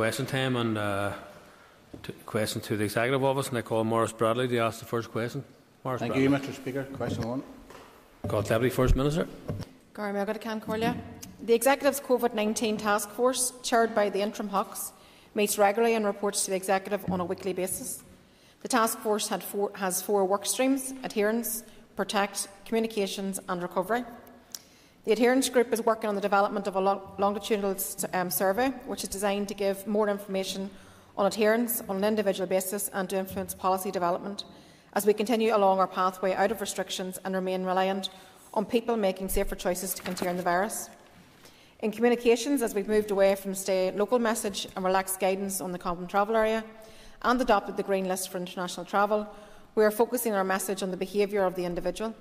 question time and uh, to, question to the Executive Office, and I call Maurice Bradley to ask the first question. Maurice Thank Bradley. you, Mr Speaker. Question one. God Deputy First Minister. The Executive's COVID-19 Task Force, chaired by the Interim HOCS, meets regularly and reports to the Executive on a weekly basis. The task force four, has four work streams adherence, protect, communications and recovery. The adherence group is working on the development of a longitudinal um, survey which is designed to give more information on adherence on an individual basis and to influence policy development as we continue along our pathway out of restrictions and remain reliant on people making safer choices to contain the virus. In communications, as we've moved away from stay local message and relaxed guidance on the common travel area, and adopted the Green List for international travel, we are focusing our message on the behaviour of the individual.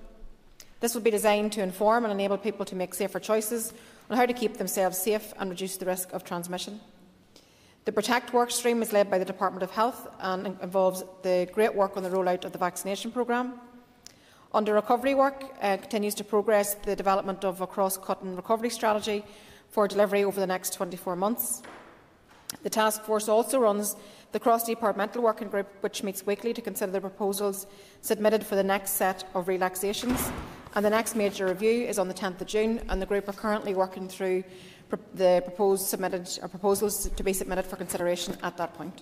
This will be designed to inform and enable people to make safer choices on how to keep themselves safe and reduce the risk of transmission. The Protect work stream is led by the Department of Health and involves the great work on the rollout of the vaccination programme. Under recovery work, uh, continues to progress the development of a cross-cutting recovery strategy for delivery over the next 24 months. The task force also runs the cross-departmental working group, which meets weekly to consider the proposals submitted for the next set of relaxations. And the next major review is on the 10th of June, and the group are currently working through the proposed submitted, or proposals to be submitted for consideration at that point.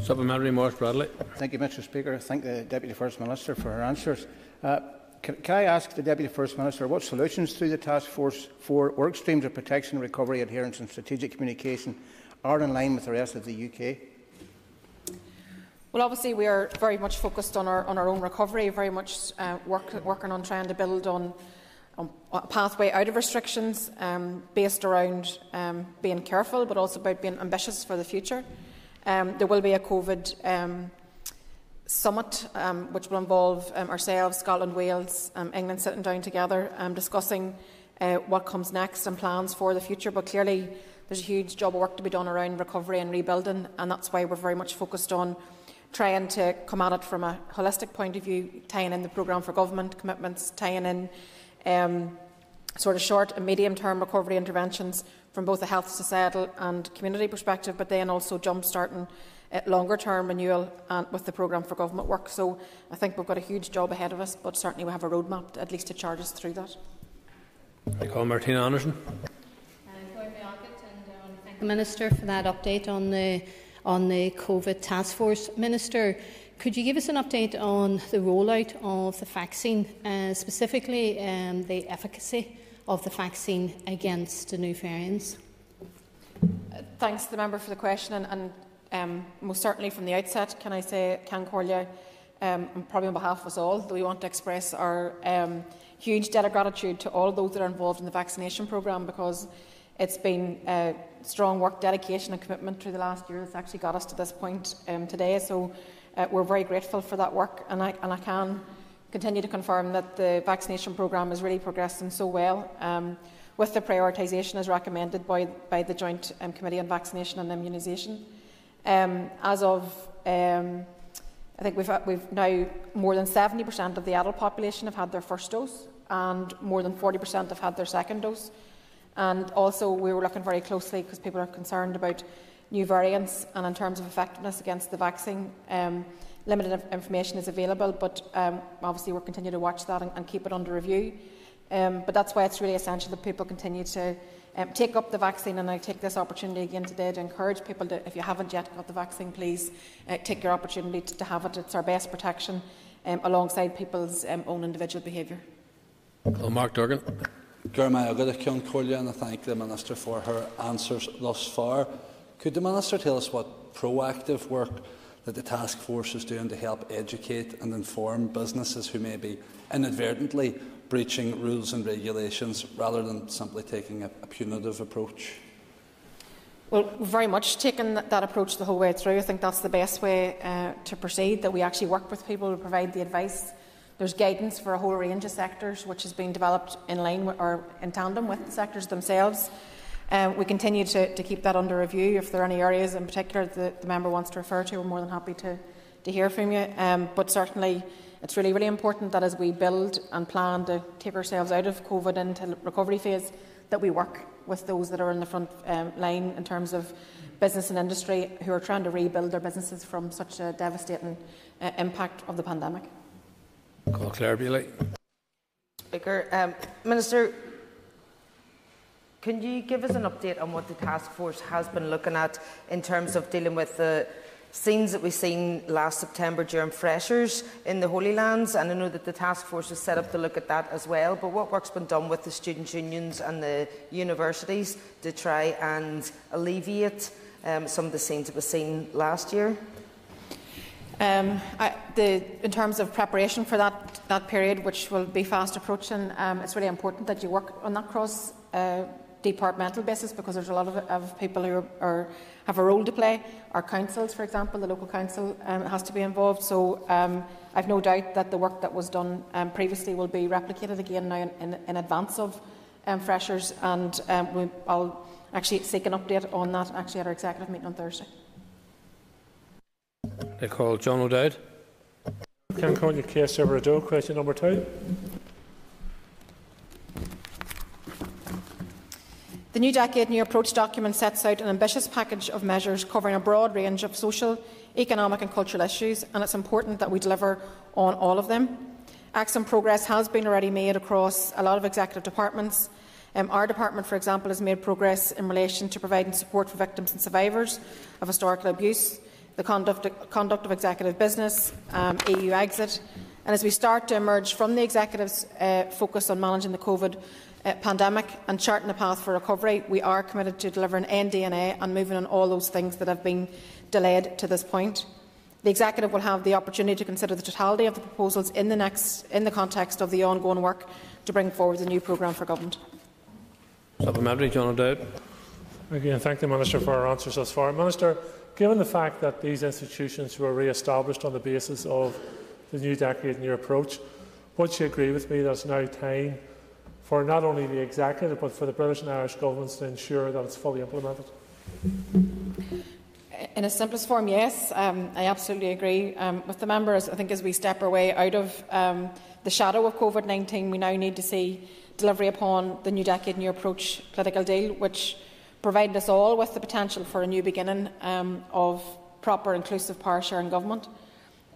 Supplementary Morris Bradley. Thank you, Mr Speaker. I thank the Deputy First Minister for her answers. Uh, can, can, I ask the Deputy First Minister what solutions through the Task Force for work streams of protection, recovery, adherence and strategic communication are in line with the rest of the UK? Well, obviously, we are very much focused on our, on our own recovery, very much uh, work, working on trying to build on, on, a pathway out of restrictions um, based around um, being careful, but also about being ambitious for the future. Um, there will be a COVID um, summit, um, which will involve um, ourselves, Scotland, Wales, England sitting down together, discussing uh, what comes next and plans for the future. But clearly, there's a huge job of work to be done around recovery and rebuilding, and that's why we're very much focused on trying to come at it from a holistic point of view, tying in the programme for government commitments, tying in um, sort of short and medium term recovery interventions from both a health, societal and community perspective, but then also jump-starting uh, longer term renewal and with the programme for government work. So I think we've got a huge job ahead of us, but certainly we have a roadmap at least to charge us through that. I call Martina Anderson. Uh, thank the Minister for that update on the on the COVID task force. Minister, could you give us an update on the rollout of the vaccine, uh, specifically um, the efficacy of the vaccine against the new variants? Thanks to the member for the question, and, and um, most certainly from the outset, can I say, Ceann Comhairle, um, and probably on behalf of us all, that we want to express our um, huge debt of gratitude to all those that are involved in the vaccination programme because it's been uh, strong work, dedication and commitment through the last year that's actually got us to this point um, today. So uh, we're very grateful for that work and I, and I can continue to confirm that the vaccination programme is really progressing so well um, with the prioritisation as recommended by, by the Joint um, Committee on Vaccination and Immunisation. Um, as of, um, I think we've, we've now more than 70% of the adult population have had their first dose and more than 40% have had their second dose. And also, we were looking very closely because people are concerned about new variants and in terms of effectiveness against the vaccine. Um, limited information is available, but um, obviously we'll continue to watch that and, and keep it under review. Um, but that's why it's really essential that people continue to um, take up the vaccine. And I take this opportunity again today to encourage people to, if you haven't yet got the vaccine, please uh, take your opportunity to, to, have it. It's our best protection um, alongside people's um, own individual behaviour. Well, Mark Gurmai Ogadakyon Kolya, and I thank the Minister for her answers thus far. Could the Minister tell us what proactive work that the task force is doing to help educate and inform businesses who may be inadvertently breaching rules and regulations rather than simply taking a, a punitive approach? Well, we've very much taken that, that, approach the whole way through. I think that's the best way uh, to proceed, that we actually work with people to provide the advice there's guidance for a whole range of sectors which has been developed in line with, or in tandem with the sectors themselves. Um, we continue to, to, keep that under review. If there are any areas in particular that the member wants to refer to, we're more than happy to, to hear from you. Um, but certainly, it's really, really important that as we build and plan to take ourselves out of COVID into the recovery phase, that we work with those that are in the front um, line in terms of business and industry who are trying to rebuild their businesses from such a devastating uh, impact of the pandemic. Call Clare Bailey. Speaker, um, Minister, can you give us an update on what the task force has been looking at in terms of dealing with the scenes that we've seen last September during freshers in the Holy Lands? And I know that the task force is set up to look at that as well. But what work's been done with the student unions and the universities to try and alleviate um, some of the scenes that we've seen last year? Um, I, the, in terms of preparation for that, that period, which will be fast approaching, um, it's really important that you work on that cross uh, departmental basis because there's a lot of, of people who are, are, have a role to play. Our councils, for example, the local council um, has to be involved. So um, I've no doubt that the work that was done um, previously will be replicated again now in, in, in advance of um, freshers, and we, I'll actually seek an update on that actually at our executive meeting on Thursday. I call John O'Dowd. Can call you case over a question number two. The new Decade New Approach document sets out an ambitious package of measures covering a broad range of social, economic and cultural issues, and it's important that we deliver on all of them. Excellent progress has been already made across a lot of executive departments. Um, our department, for example, has made progress in relation to providing support for victims and survivors of historical abuse, the conduct, conduct of executive business, um, EU exit, and as we start to emerge from the executive's uh, focus on managing the COVID uh, pandemic and charting a path for recovery, we are committed to delivering NDNA and moving on all those things that have been delayed to this point. The Executive will have the opportunity to consider the totality of the proposals in the, next, in the context of the ongoing work to bring forward the new programme for government. Supplementary, John O'Dowd. Again, thank the Minister for her answers thus far. Minister, given the fact that these institutions were re-established on the basis of the new decade new approach, would you agree with me that it's now time for not only the executive but for the British and Irish governments to ensure that it's fully implemented? In a simplest form, yes. Um, I absolutely agree um, with the members. I think as we step our way out of um, the shadow of COVID 19, we now need to see delivery upon the New Decade New Approach political deal, which provided us all with the potential for a new beginning um, of proper, inclusive power sharing government.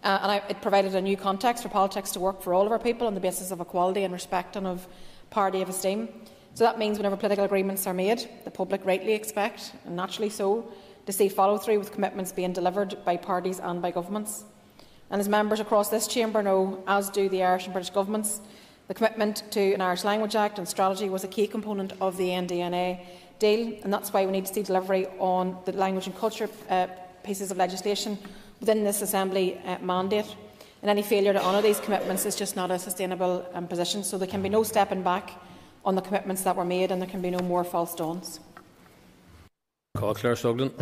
Uh, and I, it provided a new context for politics to work for all of our people on the basis of equality and respect and of parity of esteem. So that means whenever political agreements are made, the public rightly expect, and naturally so, to see follow through with commitments being delivered by parties and by governments. And as members across this chamber know, as do the Irish and British governments, the commitment to an Irish Language Act and strategy was a key component of the NDNA deal, and that's why we need to see delivery on the language and culture uh, pieces of legislation within this Assembly uh, mandate. And any failure to honour these commitments is just not a sustainable um, position, so there can be no stepping back on the commitments that were made and there can be no more false dawns. Call Claire Sugden.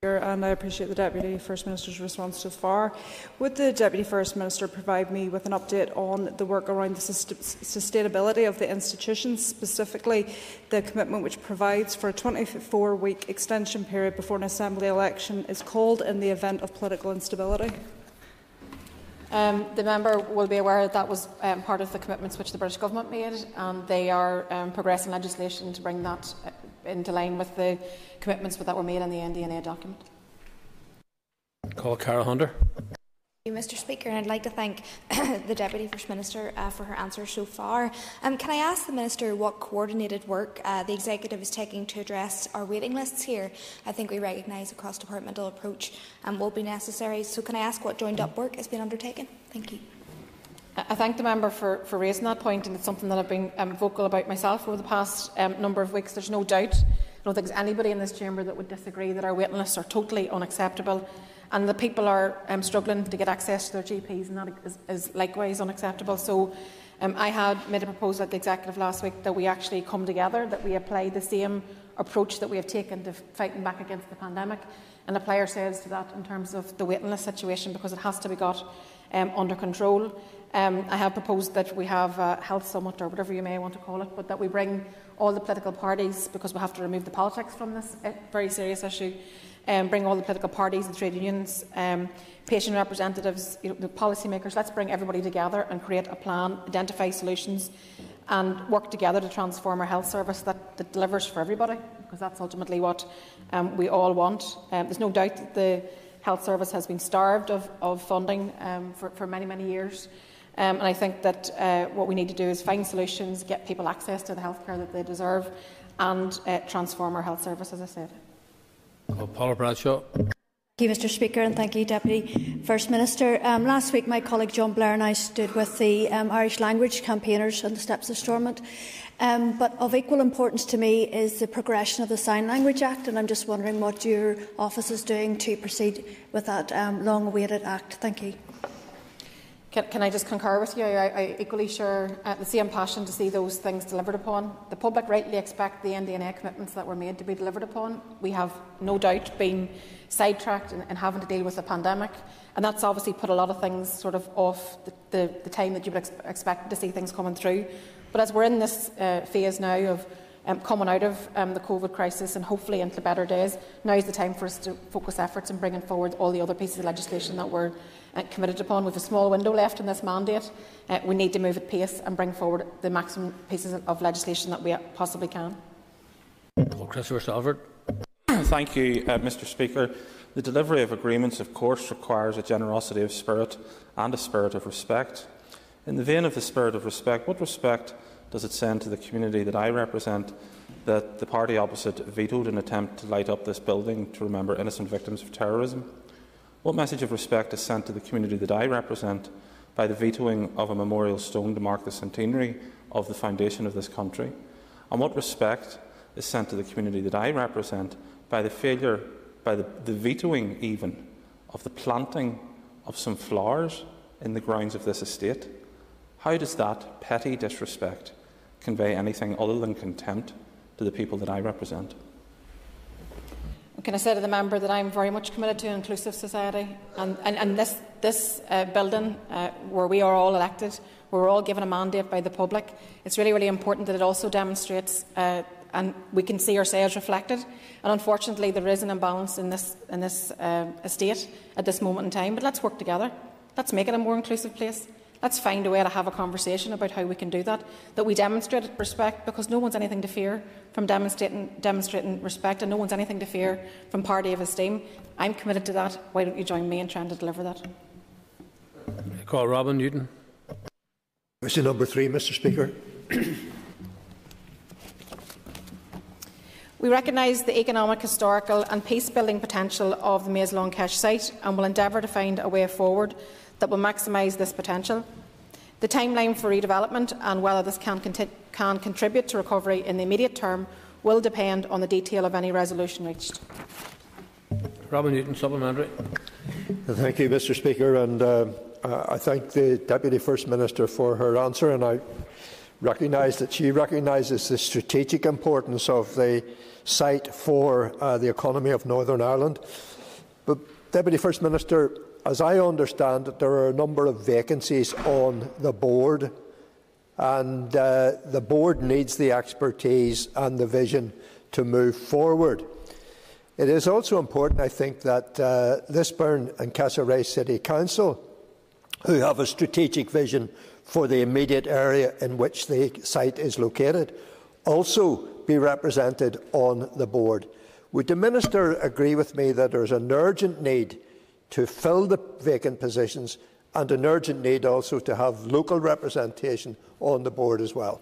And I appreciate the Deputy First Minister's response so far. Would the Deputy First Minister provide me with an update on the work around the sustainability of the institutions, specifically the commitment which provides for a 24-week extension period before an Assembly election is called in the event of political instability? Um, the member will be aware that that was um, part of the commitments which the British Government made, and they are um, progressing legislation to bring that uh, into line with the commitments that were made in the NDNA document. Call Cara Hunter. Mr Speaker, and I'd like to thank the Deputy First Minister uh, for her answers so far. Um, can I ask the Minister what coordinated work uh, the Executive is taking to address our waiting lists here? I think we recognise a cross-departmental approach um, will be necessary. So can I ask what joined-up work has been undertaken? Thank you. I thank the member for, for raising that point, and it's something that I've been um, vocal about myself over the past um, number of weeks. There's no doubt, I don't think there's anybody in this chamber that would disagree that our waiting lists are totally unacceptable, and the people are um, struggling to get access to their GPs, and that is, is likewise unacceptable. So, um, I had made a proposal at the executive last week that we actually come together, that we apply the same approach that we have taken to fighting back against the pandemic, and apply ourselves to that in terms of the waiting list situation, because it has to be got um, under control. Um, I have proposed that we have a health summit, or whatever you may want to call it, but that we bring all the political parties, because we have to remove the politics from this uh, very serious issue, um, bring all the political parties, the trade unions, um, patient representatives, you know, the policymakers. Let's bring everybody together and create a plan, identify solutions, and work together to transform our health service that, that delivers for everybody, because that's ultimately what um, we all want. Um, there's no doubt that the health service has been starved of, of funding um, for, for many, many years. Um, and I think that uh, what we need to do is find solutions, get people access to the healthcare that they deserve, and uh, transform our health service, as I said. Well, Paula Bradshaw. Thank you, Mr Speaker, and thank you, Deputy First Minister. Um, last week, my colleague John Blair and I stood with the um, Irish language campaigners on the steps of Stormont. Um, but of equal importance to me is the progression of the Sign Language Act, and I'm just wondering what your office is doing to proceed with that um, long-awaited act. Thank you. Can, can, I just concur with you? I, I equally share uh, the same passion to see those things delivered upon. The public rightly expect the NDNA commitments that were made to be delivered upon. We have no doubt been sidetracked and, having to deal with the pandemic, and that's obviously put a lot of things sort of off the, the, the time that you would ex expect to see things coming through. But as we're in this uh, phase now of um, coming out of um, the COVID crisis and hopefully into better days, now is the time for us to focus efforts in bringing forward all the other pieces of legislation that we're uh, committed upon. We have a small window left in this mandate. Uh, we need to move at pace and bring forward the maximum pieces of legislation that we possibly can. Christopher Stalford. Thank you, uh, Mr Speaker. The delivery of agreements, of course, requires a generosity of spirit and a spirit of respect. In the vein of the spirit of respect, what respect does it send to the community that I represent that the party opposite vetoed an attempt to light up this building to remember innocent victims of terrorism? What message of respect is sent to the community that I represent by the vetoing of a memorial stone to mark the centenary of the foundation of this country? And what respect is sent to the community that I represent by the failure, by the, the vetoing even, of the planting of some flowers in the grounds of this estate? How does that petty disrespect convey anything other than contempt to the people that I represent? Can I say to the member that I'm very much committed to an inclusive society, and, and, and this, this uh, building, uh, where we are all elected, where we're all given a mandate by the public, it's really, really important that it also demonstrates, uh, and we can see ourselves reflected. And unfortunately, there is an imbalance in this, in this uh, estate at this moment in time. But let's work together. Let's make it a more inclusive place. Let's find a way to have a conversation about how we can do that, that we demonstrate respect because no one's anything to fear from demonstrating, demonstrating respect and no one's anything to fear from parity of esteem. I'm committed to that. Why don't you join me in trying to deliver that? I call Robin Newton. Question number three, Mr Speaker. We recognise the economic, historical and peace-building potential of the Maze Long Kesh site and will endeavour to find a way forward that will maximise this potential. The timeline for redevelopment and whether this can, can contribute to recovery in the immediate term will depend on the detail of any resolution reached. Robin Newton, supplementary. Thank you, Mr Speaker, and uh, I thank the Deputy First Minister for her answer, and I recognise that she recognises the strategic importance of the site for uh, the economy of Northern Ireland. But, Deputy First Minister, as I understand it, there are a number of vacancies on the board, and uh, the board needs the expertise and the vision to move forward. It is also important, I think, that uh, Lisburn and Castlereagh City Council, who have a strategic vision for the immediate area in which the site is located, also be represented on the board. Would the Minister agree with me that there is an urgent need to fill the vacant positions and an urgent need also to have local representation on the board as well.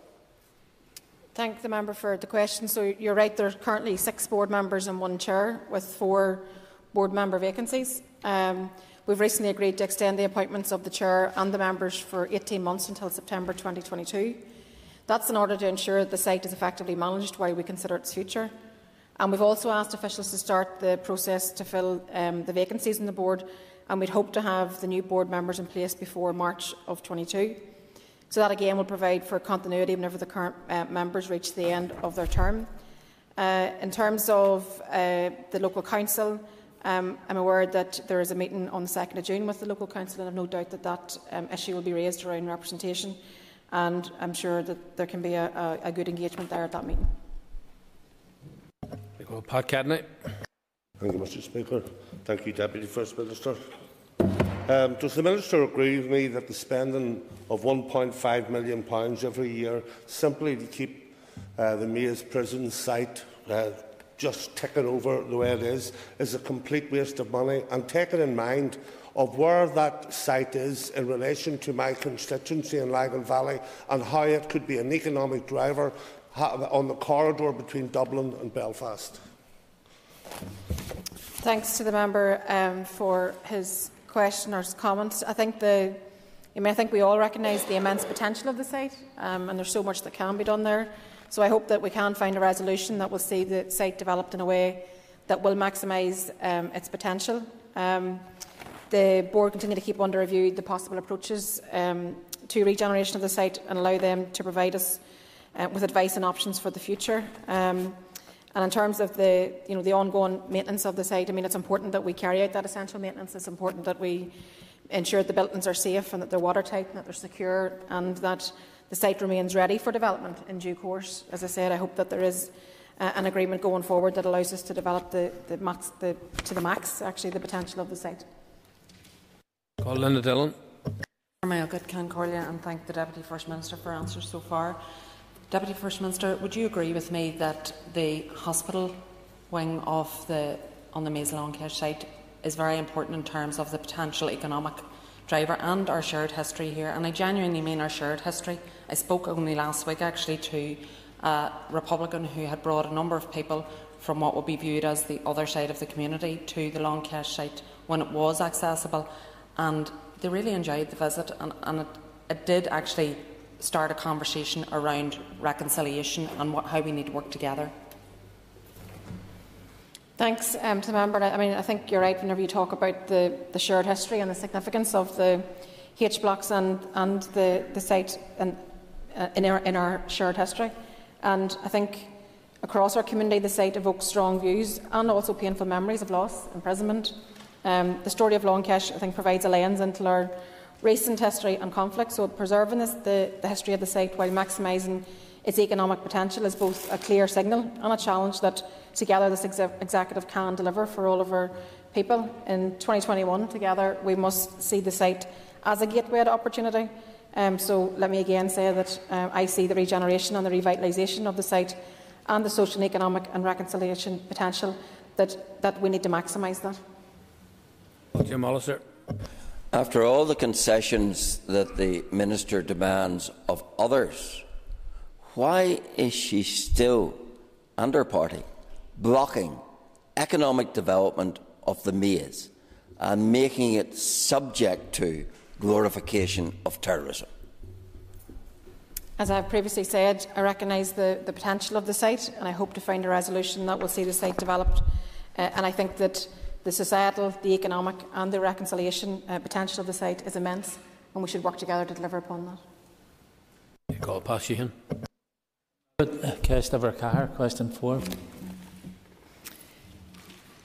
Thank the member for the question. So you're right, there are currently six board members and one chair with four board member vacancies. Um, we've recently agreed to extend the appointments of the chair and the members for 18 months until September 2022. That's in order to ensure that the site is effectively managed while we consider its future. And we've also asked officials to start the process to fill um, the vacancies in the board, and we'd hope to have the new board members in place before March of 22. So that again will provide for continuity whenever the current uh, members reach the end of their term. Uh, in terms of uh, the local council, um, I'm aware that there is a meeting on the 2nd of June with the local council, and I've no doubt that that um, issue will be raised around representation. And I'm sure that there can be a, a, a good engagement there at that meeting. Well, Pat Cadney. Thank you, Mr Speaker. Thank you, Deputy First Minister. Um, does the Minister agree with me that the spending of £1.5 million pounds every year simply to keep uh, the Mays prison site uh, just ticking over the way it is is a complete waste of money and taking in mind of where that site is in relation to my constituency in Lagan Valley and how it could be an economic driver on the corridor between Dublin and Belfast. Thanks to the member um, for his question or his. I think the I, mean, I think we all recognise the immense potential of the site, um, and there's so much that can be done there. So I hope that we can find a resolution that will see the site developed in a way that will maximise um, its potential. Um, the board continue to keep under review the possible approaches um, to regeneration of the site and allow them to provide us uh, with advice and options for the future. Um, and in terms of the, you know, the ongoing maintenance of the site, I mean, it's important that we carry out that essential maintenance. It's important that we ensure that the buildings are safe and that they're watertight and that they're secure and that the site remains ready for development in due course. As I said, I hope that there is uh, an agreement going forward that allows us to develop the, the max, the, to the max, actually, the potential of the site. Call Linda Dillon. May I get Ceann Comhairle and thank the Deputy First Minister for answers so far. Deputy First Minister, would you agree with me that the hospital wing of the on the Long site is very important in terms of the potential economic driver and our shared history here? And I genuinely mean our shared history. I spoke only last week actually to a Republican who had brought a number of people from what would be viewed as the other side of the community to the Long Kesh site when it was accessible, and they really enjoyed the visit, and, and it, it did actually start a conversation around reconciliation and what, how we need to work together. Thanks um, to the member. I mean, I think you're right whenever you talk about the, the shared history and the significance of the H blocks and, and the, the site in, uh, in, our, in our shared history. And I think across our community, the site evokes strong views and also painful memories of loss, imprisonment. Um, the story of Long Kesh, I think, provides a lens into our recent history and conflict. So preserving this, the, the history of the site while maximising its economic potential is both a clear signal and a challenge that together this ex executive can deliver for all of our people. In 2021, together, we must see the site as a gateway to opportunity. Um, so let me again say that um, I see the regeneration and the revitalisation of the site and the social economic and reconciliation potential that, that we need to maximise that. Jim Allister. After all the concessions that the Minister demands of others, why is she still, and her party, blocking economic development of the maze and making it subject to glorification of terrorism? As I have previously said, I recognise the, the potential of the site and I hope to find a resolution that will see the site developed. Uh, and I think that the societal, the economic and the reconciliation uh, potential of the site is immense and we should work together to deliver upon that. Call Pat Sheehan. Cahir, question four.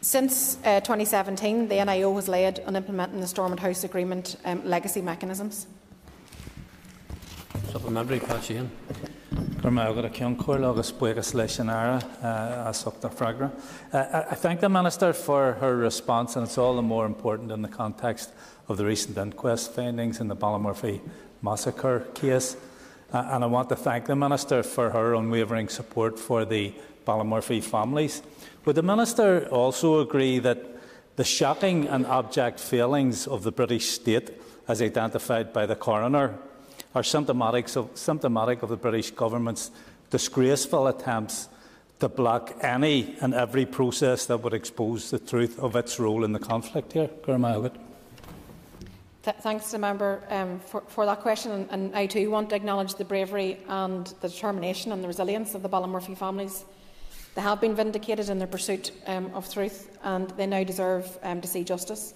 Since uh, 2017, the NIO has led on implementing the Stormont House Agreement um, legacy mechanisms. Supplementary, Ara fragra. I thank the Minister for her response, and it's all the more important in the context of the recent inquest findings in the Ballymurphy massacre case. Uh, and I want to thank the Minister for her unwavering support for the Ballymurphy families. Would the Minister also agree that the shocking and abject failings of the British state, as identified by the coroner, are symptomatic, so symptomatic of the British government's disgraceful attempts to block any and every process that would expose the truth of its role in the conflict here. Gurmahagat. Th thanks to the member um, for, for, that question and, and, I too want to acknowledge the bravery and the determination and the resilience of the Ballymurphy families. They have been vindicated in their pursuit um, of truth and they now deserve um, to see justice.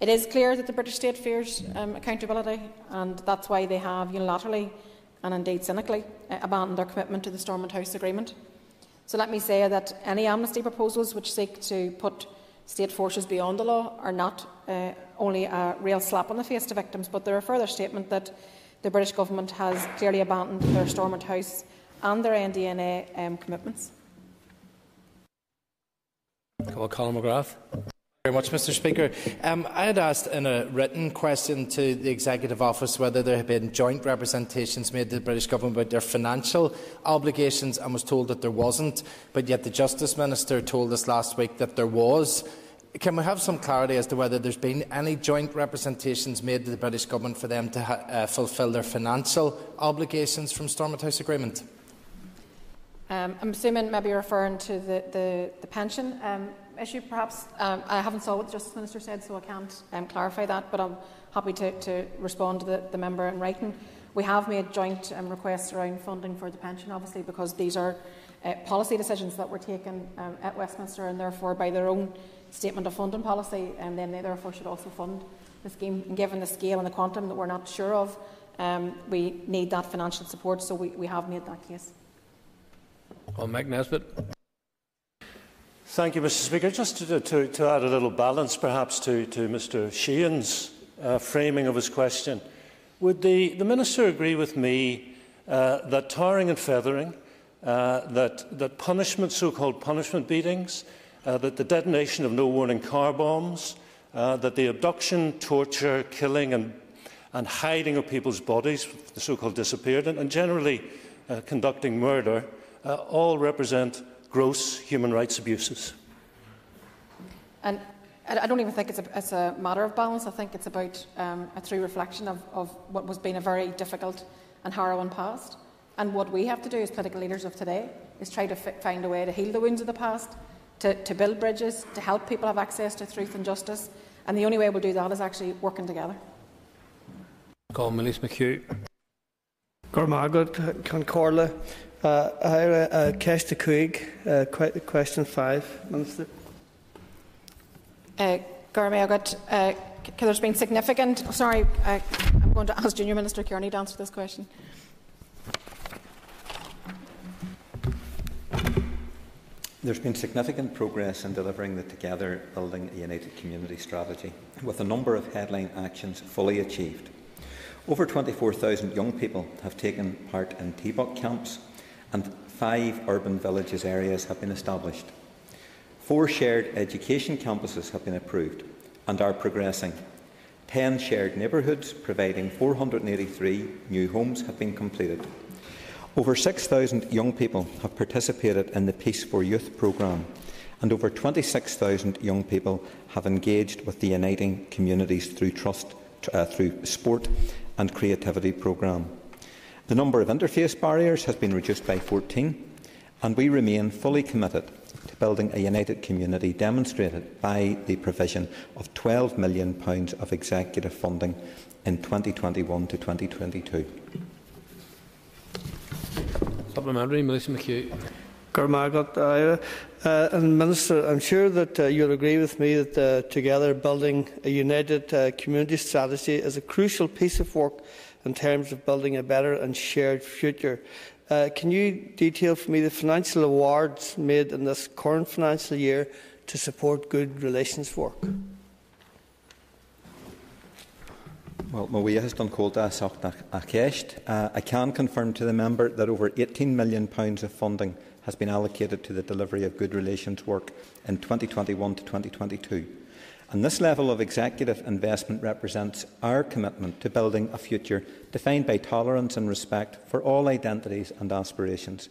It is clear that the British state fears um, accountability, and that's why they have unilaterally and indeed cynically uh, abandoned their commitment to the Stormont House Agreement. So let me say that any amnesty proposals which seek to put state forces beyond the law are not uh, only a real slap on the face to victims, but they're a further statement that the British Government has clearly abandoned their Stormont House and their NDNA um, commitments. Colin McGrath. Very much, Mr Speaker. Um, I had asked in a written question to the Executive Office whether there had been joint representations made to the British Government about their financial obligations and was told that there wasn't, but yet the Justice Minister told us last week that there was. Can we have some clarity as to whether there's been any joint representations made to the British Government for them to uh, fulfil their financial obligations from Stormont House Agreement? Um, I'm assuming maybe referring to the, the, the pension um, issue, perhaps. Um, I haven't saw what the Justice Minister said, so I can't um, clarify that, but I'm happy to, to respond to the, the, member in writing. We have made joint um, requests around funding for the pension, obviously, because these are uh, policy decisions that were taken um, at Westminster and therefore by their own statement of funding policy, and then they therefore should also fund the scheme. And given the scale and the quantum that we're not sure of, um, we need that financial support, so we, we have made that case. Well, Mike Nesbitt. Thank you, Mr. Speaker. Just to, to, to add a little balance, perhaps, to, to Mr. Sheehan's uh, framing of his question, would the, the Minister agree with me uh, that tarring and feathering, uh, that, that punishment, so-called punishment beatings, uh, that the detonation of no-warning car bombs, uh, that the abduction, torture, killing and, and hiding of people's bodies, the so-called disappeared, and, and generally uh, conducting murder, uh, all represent gross human rights abuses. And I don't even think it's a, it's a matter of balance. I think it's about um, a true reflection of, of what was been a very difficult and harrowing past. And what we have to do as political leaders of today is try to find a way to heal the wounds of the past, to, to build bridges, to help people have access to truth and justice. And the only way we'll do that is actually working together. Call Maolíosa McHugh. Gormagot, Ceann Comhairle. Uh, uh, Kesta Quig, uh, question five, Minister. Uh, Gormagot, uh, there's been significant. Oh, sorry, uh, I'm going to ask Junior Minister Kearney to answer this question. There's been significant progress in delivering the Together Building a United Community strategy, with a number of headline actions fully achieved. Over 24,000 young people have taken part in TBUC camps, and five urban villages areas have been established. Four shared education campuses have been approved and are progressing. Ten shared neighbourhoods, providing 483 new homes, have been completed. Over 6,000 young people have participated in the Peace for Youth programme, and over 26,000 young people have engaged with the Uniting Communities through Trust uh, through Sport and Creativity programme. The number of interface barriers has been reduced by 14, and we remain fully committed to building a united community demonstrated by the provision of £12 million of executive funding in 2021 to 2022. Supplementary, Maolíosa McHugh. Margaret, uh, uh, and Minister, I'm sure that uh, you'll agree with me that uh, together building a united uh, community strategy is a crucial piece of work in terms of building a better and shared future. Uh, can you detail for me the financial awards made in this current financial year to support good relations work? Well, uh, I can confirm to the member that over £18 million of funding has been allocated to the delivery of good relations work in 2021 to 2022. And this level of executive investment represents our commitment to building a future defined by tolerance and respect for all identities and aspirations.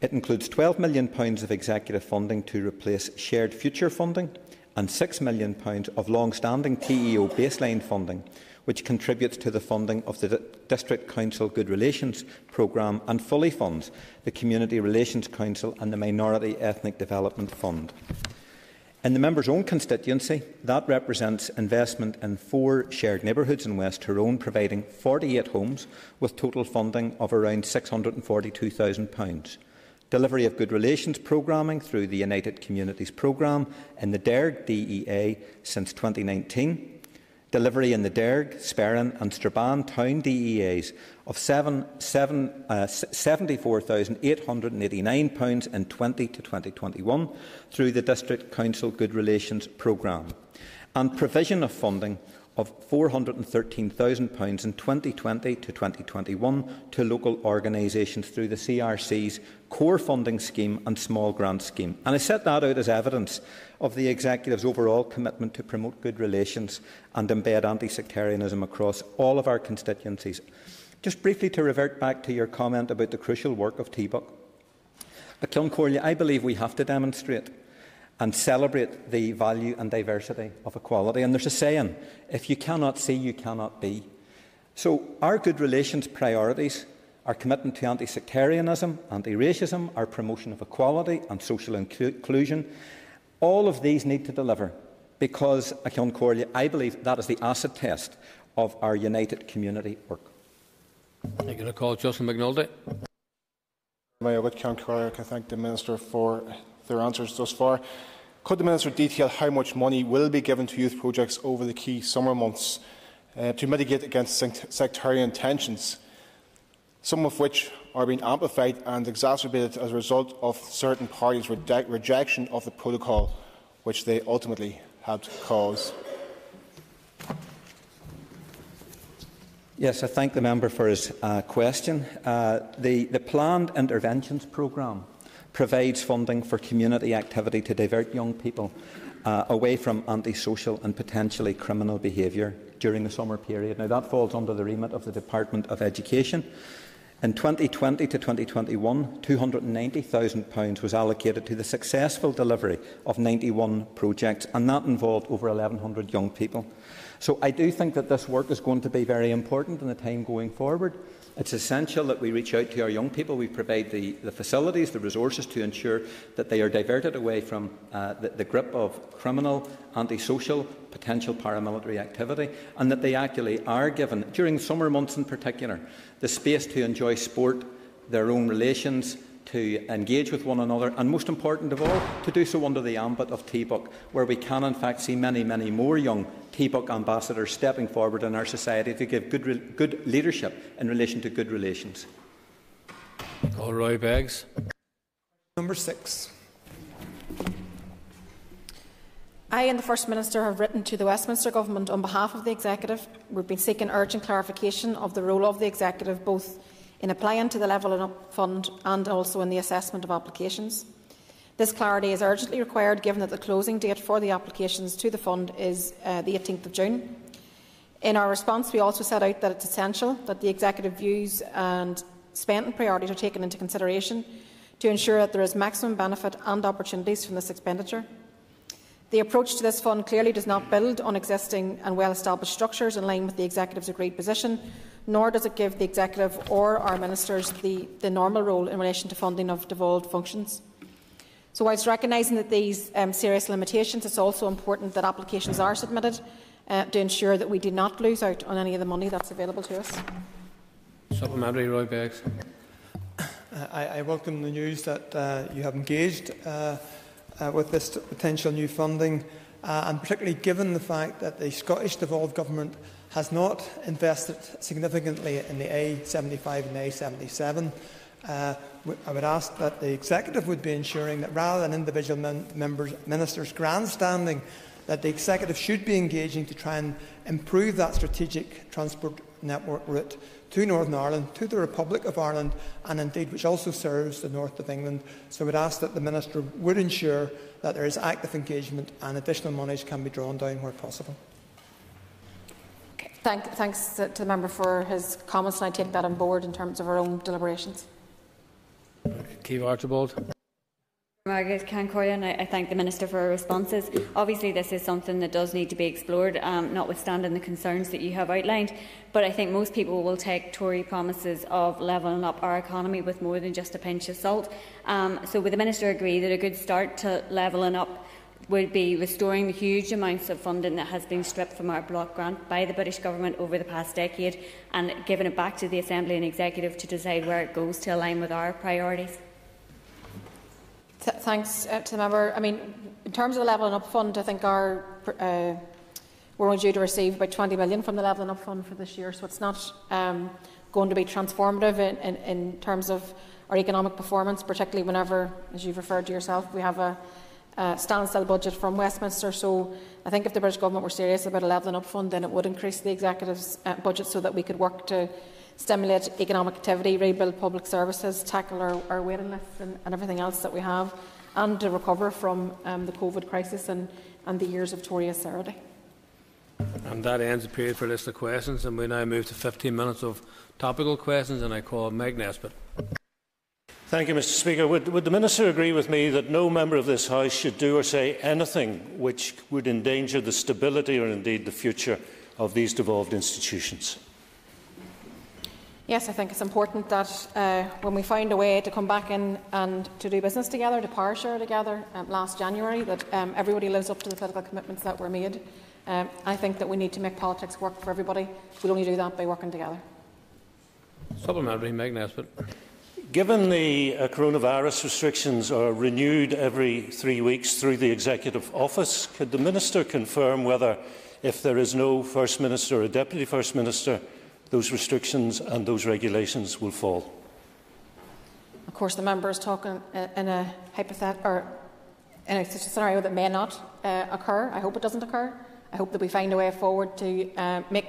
It includes £12 million of executive funding to replace shared future funding and £6 million of long-standing TEO baseline funding which contributes to the funding of the District Council Good Relations programme and fully funds the Community Relations Council and the Minority Ethnic Development Fund. In the member's own constituency, that represents investment in four shared neighbourhoods in West Tyrone, providing 48 homes with total funding of around £642,000. Delivery of good relations programming through the United Communities programme in the Derg DEA since 2019 delivery in the Derg, Sperrin and Strabane town DEAs of uh, £74,889 in 20 to 2021 through the District Council Good Relations programme, and provision of funding of £413,000 in 2020 to 2021 to local organisations through the CRC's core funding scheme and small grant scheme. And I set that out as evidence of the Executive's overall commitment to promote good relations and embed anti-sectarianism across all of our constituencies. Just briefly to revert back to your comment about the crucial work of TBUC. At Cloncorlia, I believe we have to demonstrate and celebrate the value and diversity of equality. And there's a saying, if you cannot see, you cannot be. So our good relations priorities, our commitment to anti-sectarianism, anti-racism, our promotion of equality and social inclusion, all of these need to deliver because, at Cloncorlia, I believe that is the acid test of our united community work. I'm going to call Justin McNulty. I would thank the Minister for their answers thus far. Could the Minister detail how much money will be given to youth projects over the key summer months uh, to mitigate against sectarian tensions, some of which are being amplified and exacerbated as a result of certain parties' rejection of the protocol which they ultimately helped cause? Yes, I thank the member for his uh, question. Uh, the, the planned interventions programme provides funding for community activity to divert young people uh, away from antisocial and potentially criminal behaviour during the summer period. Now, that falls under the remit of the Department of Education. In 2020 to 2021, £290,000 was allocated to the successful delivery of 91 projects, and that involved over 1,100 young people. So I do think that this work is going to be very important in the time going forward. It's essential that we reach out to our young people. We provide the, the facilities, the resources to ensure that they are diverted away from uh, the, the grip of criminal, antisocial, potential paramilitary activity, and that they actually are given, during summer months in particular, the space to enjoy sport, their own relations, to engage with one another, and most important of all, to do so under the ambit of TBUC, where we can in fact see many, many more young TBUC ambassadors stepping forward in our society to give good, good leadership in relation to good relations. Call Roy Beggs. Number six. I and the First Minister have written to the Westminster Government on behalf of the Executive. We've been seeking urgent clarification of the role of the Executive both in applying to the Levelling Up Fund and also in the assessment of applications. This clarity is urgently required given that the closing date for the applications to the fund is uh, the 18th of June. In our response, we also set out that it's essential that the Executive views and spending priorities are taken into consideration to ensure that there is maximum benefit and opportunities from this expenditure. The approach to this fund clearly does not build on existing and well-established structures in line with the Executive's agreed position, nor does it give the Executive or our Ministers the, the normal role in relation to funding of devolved functions. So, whilst recognising that these um, serious limitations, it's also important that applications are submitted uh, to ensure that we do not lose out on any of the money that's available to us. Supplementary, Roy Beggs. I, I, welcome the news that uh, you have engaged uh, uh with this potential new funding, uh, and particularly given the fact that the Scottish devolved government has not invested significantly in the A75 and A77. Uh, I would ask that the Executive would be ensuring that rather than individual members, ministers grandstanding, that the Executive should be engaging to try and improve that strategic transport network route to Northern Ireland, to the Republic of Ireland, and indeed which also serves the north of England. So I would ask that the Minister would ensure that there is active engagement and additional monies can be drawn down where possible. Thank, thanks to the member for his comments, and I take that on board in terms of our own deliberations. Caoimhe Archibald. Margaret Cancoya, and I, thank the Minister for her responses. Obviously, this is something that does need to be explored, um, notwithstanding the concerns that you have outlined. But I think most people will take Tory promises of levelling up our economy with more than just a pinch of salt. Um, so, would the Minister agree that a good start to levelling up would be restoring the huge amounts of funding that has been stripped from our block grant by the British Government over the past decade and giving it back to the Assembly and Executive to decide where it goes to align with our priorities. Th thanks uh, to the member. I mean, in terms of the Levelling Up Fund, I think our uh, we're only due to receive about 20 million from the Levelling Up Fund for this year, so it's not um, going to be transformative in, in, in terms of our economic performance, particularly whenever, as you've referred to yourself, we have a uh, standstill budget from Westminster. So I think if the British Government were serious about a levelling up fund, then it would increase the Executive's uh, budget so that we could work to stimulate economic activity, rebuild public services, tackle our, our waiting lists and, and, everything else that we have, and to recover from um, the COVID crisis and, and the years of Tory austerity. And that ends the period for list of questions, and we now move to 15 minutes of topical questions, and I call Mike Nesbitt. Thank you, Mr Speaker. Would, would, the Minister agree with me that no member of this House should do or say anything which would endanger the stability or indeed the future of these devolved institutions? Yes, I think it's important that uh, when we find a way to come back in and to do business together, to power share together um, last January, that um, everybody lives up to the political commitments that were made. Um, I think that we need to make politics work for everybody. We'll only do that by working together. Supplementary, Mike Nesbitt. Given the uh, coronavirus restrictions are renewed every three weeks through the Executive Office, could the Minister confirm whether, if there is no First Minister or Deputy First Minister, those restrictions and those regulations will fall? Of course, the member is talking in a hypothetical or in a scenario that may not uh, occur. I hope it doesn't occur. I hope that we find a way forward to uh, make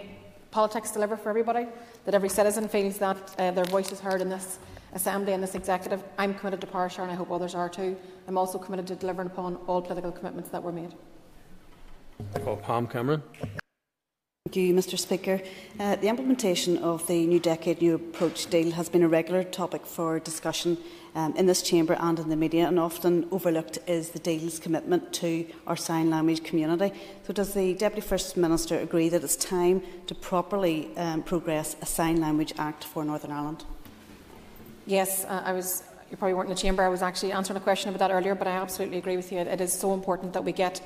politics deliver for everybody, that every citizen feels that uh, their voice is heard in this Assembly and this Executive. I'm committed to power share and I hope others are too. I'm also committed to delivering upon all political commitments that were made. I call Pam Cameron. You, Mr Speaker. Uh, the implementation of the New Decade New Approach deal has been a regular topic for discussion um, in this chamber and in the media, and often overlooked is the deal's commitment to our sign language community. So, does the Deputy First Minister agree that it's time to properly um, progress a Sign Language Act for Northern Ireland? Yes, uh, I was. You probably weren't in the chamber. I was actually answering a question about that earlier, but I absolutely agree with you. It is so important that we get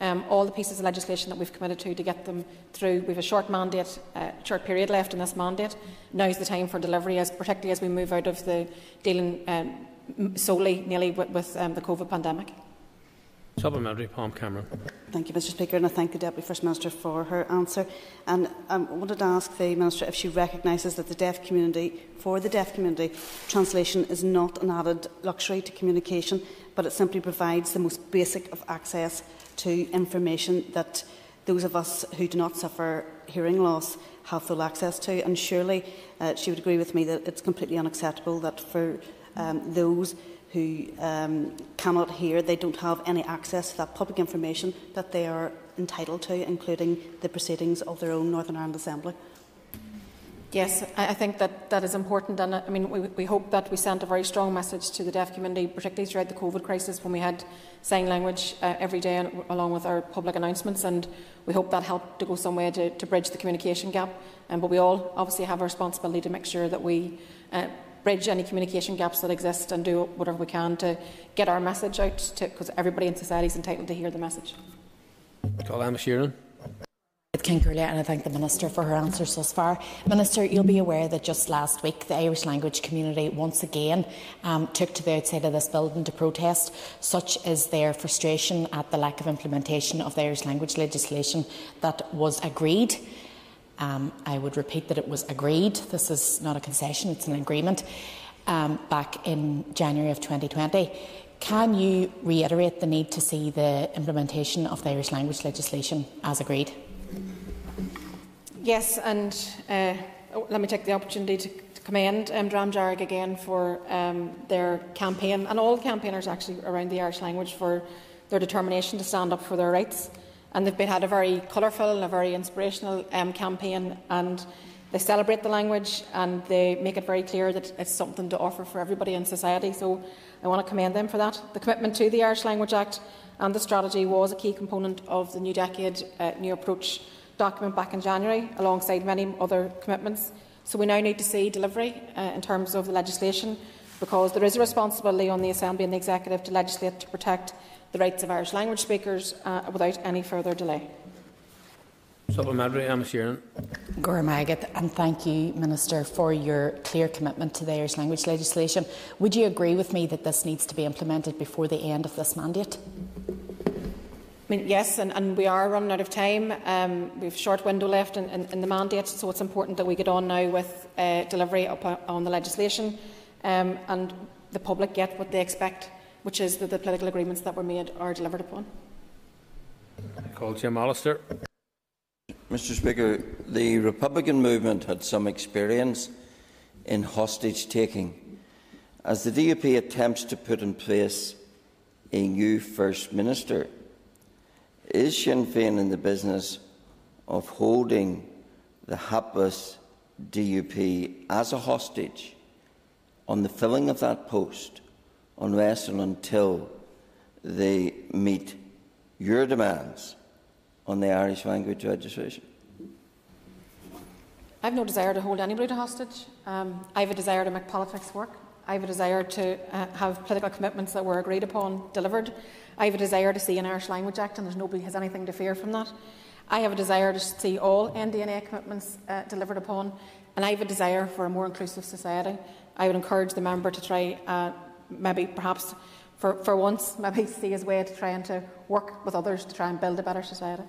um, all the pieces of legislation that we've committed to to get them through. We have a short mandate, uh, short period left in this mandate. Now is the time for delivery, as, particularly as we move out of the dealing um, solely, nearly, with, with um, the COVID pandemic. Supplementary, Palm Cameron. Thank you, Mr Speaker, and I thank the Deputy First Minister for her answer. And I wanted to ask the Minister if she recognises that the deaf community, for the deaf community, translation is not an added luxury to communication, but it simply provides the most basic of access to information that those of us who do not suffer hearing loss have full access to. And surely uh, she would agree with me that it's completely unacceptable that for um, those who um, cannot hear, they don't have any access to that public information that they are entitled to, including the proceedings of their own Northern Ireland Assembly. Yes, I think that that is important, and uh, I mean we, we hope that we sent a very strong message to the deaf community, particularly throughout the COVID crisis when we had sign language uh, every day uh, along with our public announcements, and we hope that helped to go some way to, to bridge the communication gap. Um, but we all obviously have a responsibility to make sure that we uh, bridge any communication gaps that exist and do whatever we can to get our message out, because everybody in society is entitled to hear the message. Call Emma Sheeran. Ceann Comhairle and I thank the Minister for her answers thus far. Minister, you'll be aware that just last week the Irish language community once again um, took to the outside of this building to protest. Such is their frustration at the lack of implementation of the Irish language legislation that was agreed. Um, I would repeat that it was agreed. This is not a concession, it's an agreement um, back in January of 2020. Can you reiterate the need to see the implementation of the Irish language legislation as agreed? Yes, and uh, oh, let me take the opportunity to, commend um, Dream Dearg again for um, their campaign, and all campaigners actually around the Irish language for their determination to stand up for their rights. And they've been, had a very colourful and a very inspirational um, campaign, and they celebrate the language and they make it very clear that it's something to offer for everybody in society. So I want to commend them for that. The commitment to the Irish Language Act and the strategy was a key component of the New Decade uh, New Approach document back in January, alongside many other commitments. So we now need to see delivery uh, in terms of the legislation, because there is a responsibility on the Assembly and the Executive to legislate to protect the rights of Irish language speakers uh, without any further delay. Supplementary, Emma Sheerin. Gormagat, and thank you, Minister, for your clear commitment to the Irish language legislation. Would you agree with me that this needs to be implemented before the end of this mandate? I mean, yes, and, and, we are running out of time. Um, we have a short window left in, in, in, the mandate, so it's important that we get on now with uh, delivery on the legislation um, and the public get what they expect which is that the political agreements that were made are delivered upon. I call Jim Allister. Mr Speaker, the Republican movement had some experience in hostage taking. As the DUP attempts to put in place a new First Minister, is Sinn Féin in the business of holding the hapless DUP as a hostage on the filling of that post unless and until they meet your demands on the Irish language legislation? I have no desire to hold anybody to hostage. Um, I have a desire to make politics work. I have a desire to uh, have political commitments that were agreed upon delivered. I have a desire to see an Irish Language Act, and there's nobody has anything to fear from that. I have a desire to see all NDNA commitments uh, delivered upon, and I have a desire for a more inclusive society. I would encourage the member to try, uh, maybe perhaps for, for once, maybe see his way to trying to work with others to try and build a better society.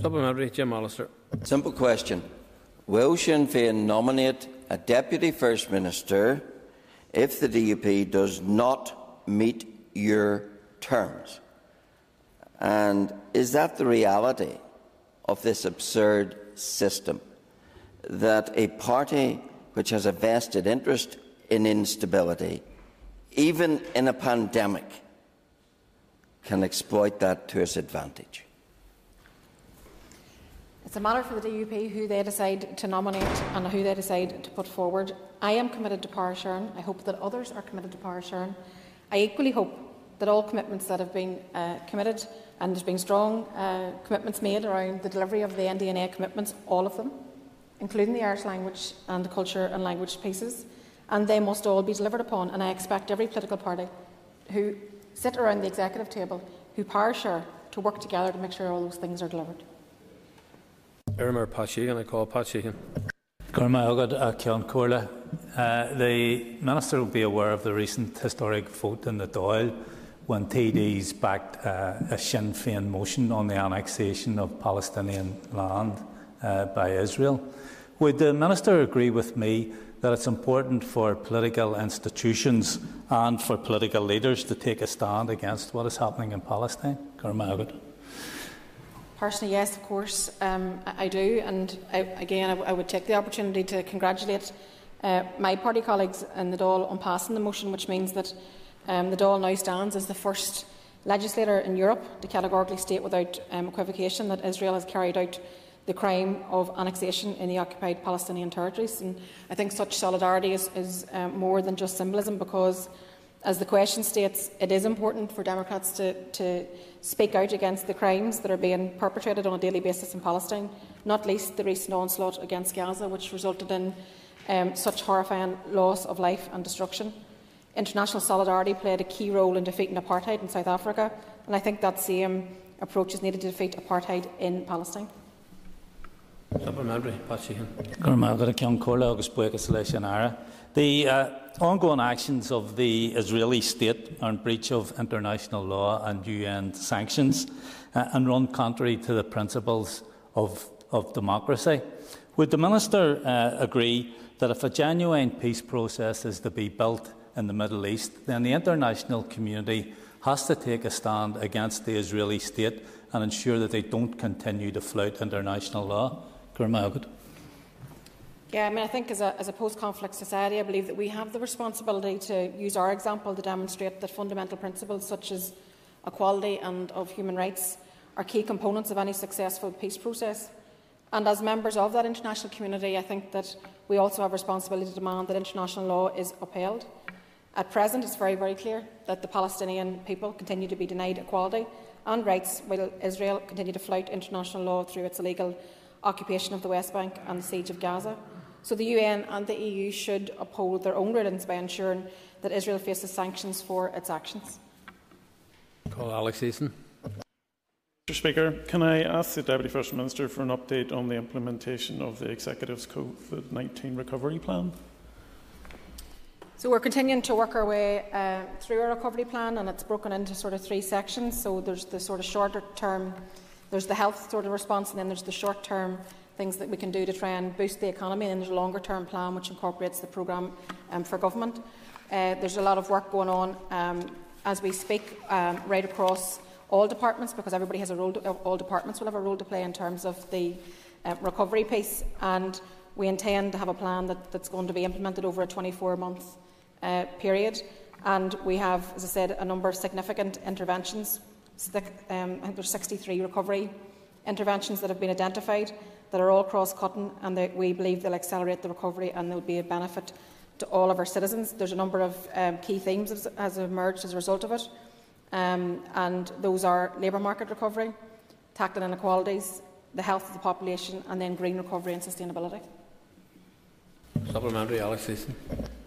Supplementary, Jim Allister. Simple question. Will Sinn Féin nominate a Deputy First Minister if the DUP does not meet your terms? And is that the reality of this absurd system? That a party which has a vested interest in instability, even in a pandemic, can exploit that to its advantage? It's a matter for the DUP who they decide to nominate and who they decide to put forward. I am committed to power sharing. I hope that others are committed to power sharing. I equally hope that all commitments that have been uh, committed and there's been strong uh, commitments made around the delivery of the NDNA commitments, all of them, including the Irish language and the culture and language pieces, and they must all be delivered upon. And I expect every political party who sit around the executive table, who power share, to work together to make sure all those things are delivered. Irma Pachegan, I call Pat Sheehan. Uh, the Minister will be aware of the recent historic vote in the Dáil when TDs backed uh, a Sinn Féin motion on the annexation of Palestinian land uh, by Israel. Would the Minister agree with me that it's important for political institutions and for political leaders to take a stand against what is happening in Palestine? Personally, yes, of course, um, I do. And I, again, I, I, would take the opportunity to congratulate uh, my party colleagues in the Dáil on passing the motion, which means that um, the Dáil now stands as the first legislator in Europe to categorically state without um, equivocation that Israel has carried out the crime of annexation in the occupied Palestinian territories. And I think such solidarity is, is um, more than just symbolism because, as the question states, it is important for Democrats to, to speak out against the crimes that are being perpetrated on a daily basis in Palestine, not least the recent onslaught against Gaza, which resulted in um, such horrifying loss of life and destruction. International solidarity played a key role in defeating apartheid in South Africa, and I think that same approach is needed to defeat apartheid in Palestine. The uh, ongoing actions of the Israeli state are in breach of international law and UN sanctions uh, and run contrary to the principles of, of democracy. Would the Minister uh, agree that if a genuine peace process is to be built in the Middle East, then the international community has to take a stand against the Israeli state and ensure that they don't continue to flout international law. Yeah, I mean, I think as a, as a post conflict society, I believe that we have the responsibility to use our example to demonstrate that fundamental principles such as equality and of human rights are key components of any successful peace process. And as members of that international community, I think that we also have responsibility to demand that international law is upheld. At present, it's very, very clear that the Palestinian people continue to be denied equality and rights, while Israel continue to flout international law through its illegal occupation of the West Bank and the siege of Gaza. So the UN and the EU should uphold their own rulings by ensuring that Israel faces sanctions for its actions. Call Alex Easton. Mr Speaker, can I ask the Deputy First Minister for an update on the implementation of the Executive's COVID-19 recovery plan? So we're continuing to work our way uh, through our recovery plan, and it's broken into sort of three sections. So there's the sort of shorter term, there's the health sort of response, and then there's the short term things that we can do to try and boost the economy, and then there's a longer term plan which incorporates the programme um, for government. Uh, there's a lot of work going on um, as we speak um, right across all departments because everybody has a role. To, all departments will have a role to play in terms of the uh, recovery piece, and we intend to have a plan that, that's going to be implemented over a 24-month uh, period. And we have, as I said, a number of significant interventions. Um, there's 63 recovery interventions that have been identified that are all cross-cutting, and that we believe they'll accelerate the recovery and they'll be a benefit to all of our citizens. There's a number of um, key themes that as emerged as a result of it, um, and those are labour market recovery, tackling inequalities, the health of the population, and then green recovery and sustainability. Supplementary, Alex.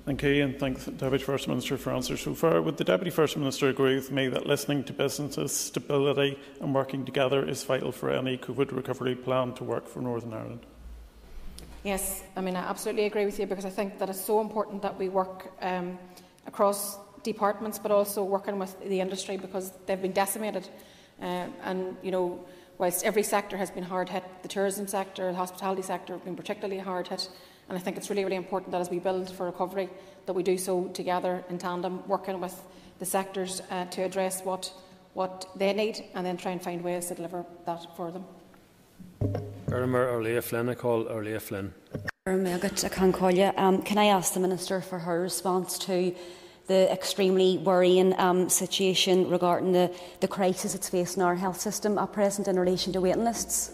Thank you, and thank the Deputy First Minister for answers so far. Would the Deputy First Minister agree with me that listening to businesses, stability and working together is vital for any COVID recovery plan to work for Northern Ireland? Yes, I mean, I absolutely agree with you because I think that it's so important that we work um, across departments but also working with the industry because they've been decimated. Uh, and, you know, whilst every sector has been hard hit, the tourism sector, the hospitality sector have been particularly hard hit. And I think it's really, really important that as we build for recovery, that we do so together in tandem, working with the sectors uh, to address what, what they need and then try and find ways to deliver that for them. Germer Orlea Flynn, I call Orlea Flynn. Um, can I ask the Minister for her response to the extremely worrying um, situation regarding the, the crisis it's facing our health system at present in relation to waiting lists?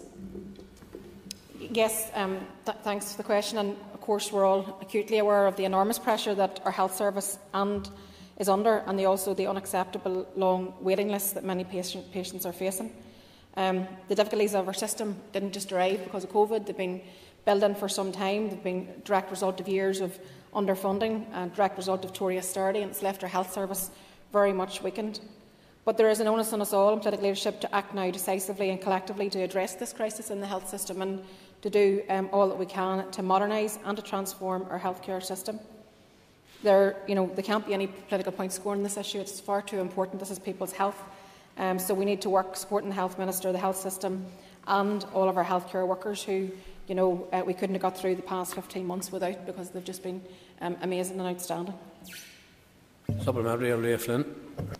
Yes, um, th thanks for the question. And of course, we're all acutely aware of the enormous pressure that our health service and is under, and the, also the unacceptable long waiting lists that many patient, patients are facing. Um, the difficulties of our system didn't just arrive because of COVID. They've been building for some time. They've been a direct result of years of underfunding and direct result of Tory austerity, and it's left our health service very much weakened. But there is an onus on us all in political leadership to act now decisively and collectively to address this crisis in the health system and to do um, all that we can to modernise and to transform our healthcare system. There, you know, there can't be any political point scoring on this issue. It's far too important. This is people's health. Um, so we need to work supporting the health minister, the health system, and all of our healthcare workers who, you know, uh, we couldn't have got through the past 15 months without because they've just been um, amazing and outstanding. Supplementary Leah Flynn.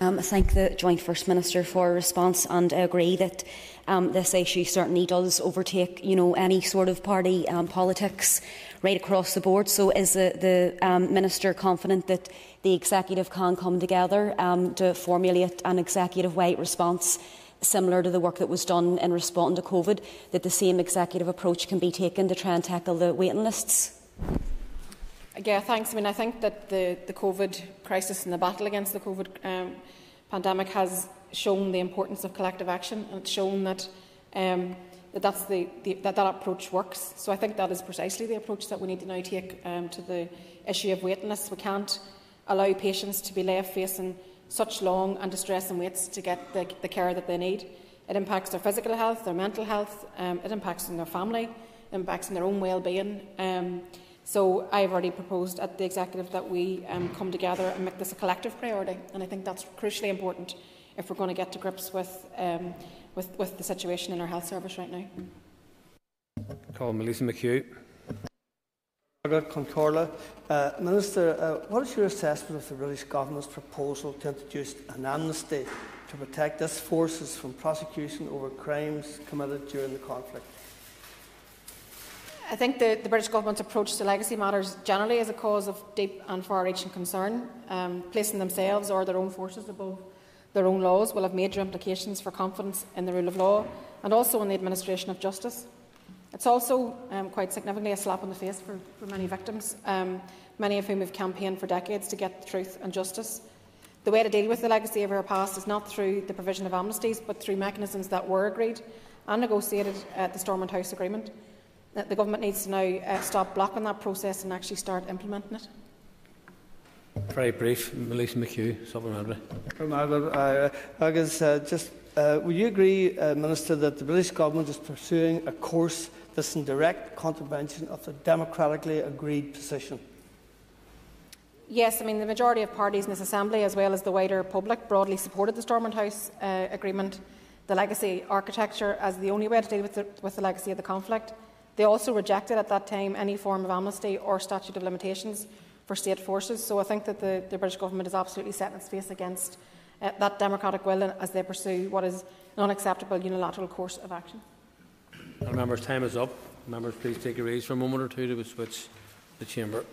Um, I thank the Joint First Minister for a response and I agree that um, this issue certainly does overtake you know, any sort of party um, politics right across the board. So is the, the um, Minister confident that the Executive can come together um, to formulate an executive-wide response similar to the work that was done in responding to COVID, that the same executive approach can be taken to try and tackle the waiting lists? Yeah, thanks. I mean, I think that the, the COVID crisis and the battle against the COVID um, pandemic has shown the importance of collective action and it's shown that um, that that's the, the, that that approach works. So I think that is precisely the approach that we need to now take um, to the issue of waiting lists. We can't allow patients to be left facing such long and distressing waits to get the, the care that they need. It impacts their physical health, their mental health, um, it impacts on their family, it impacts on their own well-being. Um, so I've already proposed at the executive that we um, come together and make this a collective priority, and I think that's crucially important if we're going to get to grips with, um, with, with the situation in our health service right now. Call Maolíosa McHugh. Ceann Comhairle. Uh, Minister, uh, what is your assessment of the British Government's proposal to introduce an amnesty to protect its forces from prosecution over crimes committed during the conflict? I think the, the, British Government's approach to legacy matters generally is a cause of deep and far-reaching concern. Um, placing themselves or their own forces above their own laws will have major implications for confidence in the rule of law and also in the administration of justice. It's also um, quite significantly a slap in the face for, for many victims, um, many of whom have campaigned for decades to get truth and justice. The way to deal with the legacy of our past is not through the provision of amnesties, but through mechanisms that were agreed and negotiated at the Stormont House Agreement. The government needs to now uh, stop blocking that process and actually start implementing it. Very brief, Maolíosa McHugh, supplementary. Uh, Agus, uh, just uh, would you agree, uh, Minister, that the British Government is pursuing a course that's in direct contravention of the democratically agreed position? Yes, I mean the majority of parties in this Assembly, as well as the wider public, broadly supported the Stormont House uh, Agreement, the legacy architecture, as the only way to deal with the, with the legacy of the conflict. They also rejected at that time any form of amnesty or statute of limitations for state forces. So I think that the, the British Government is absolutely set in its face against uh, that democratic will as they pursue what is an unacceptable unilateral course of action. Members, time is up. Members, please take your ease for a moment or two to switch the chamber.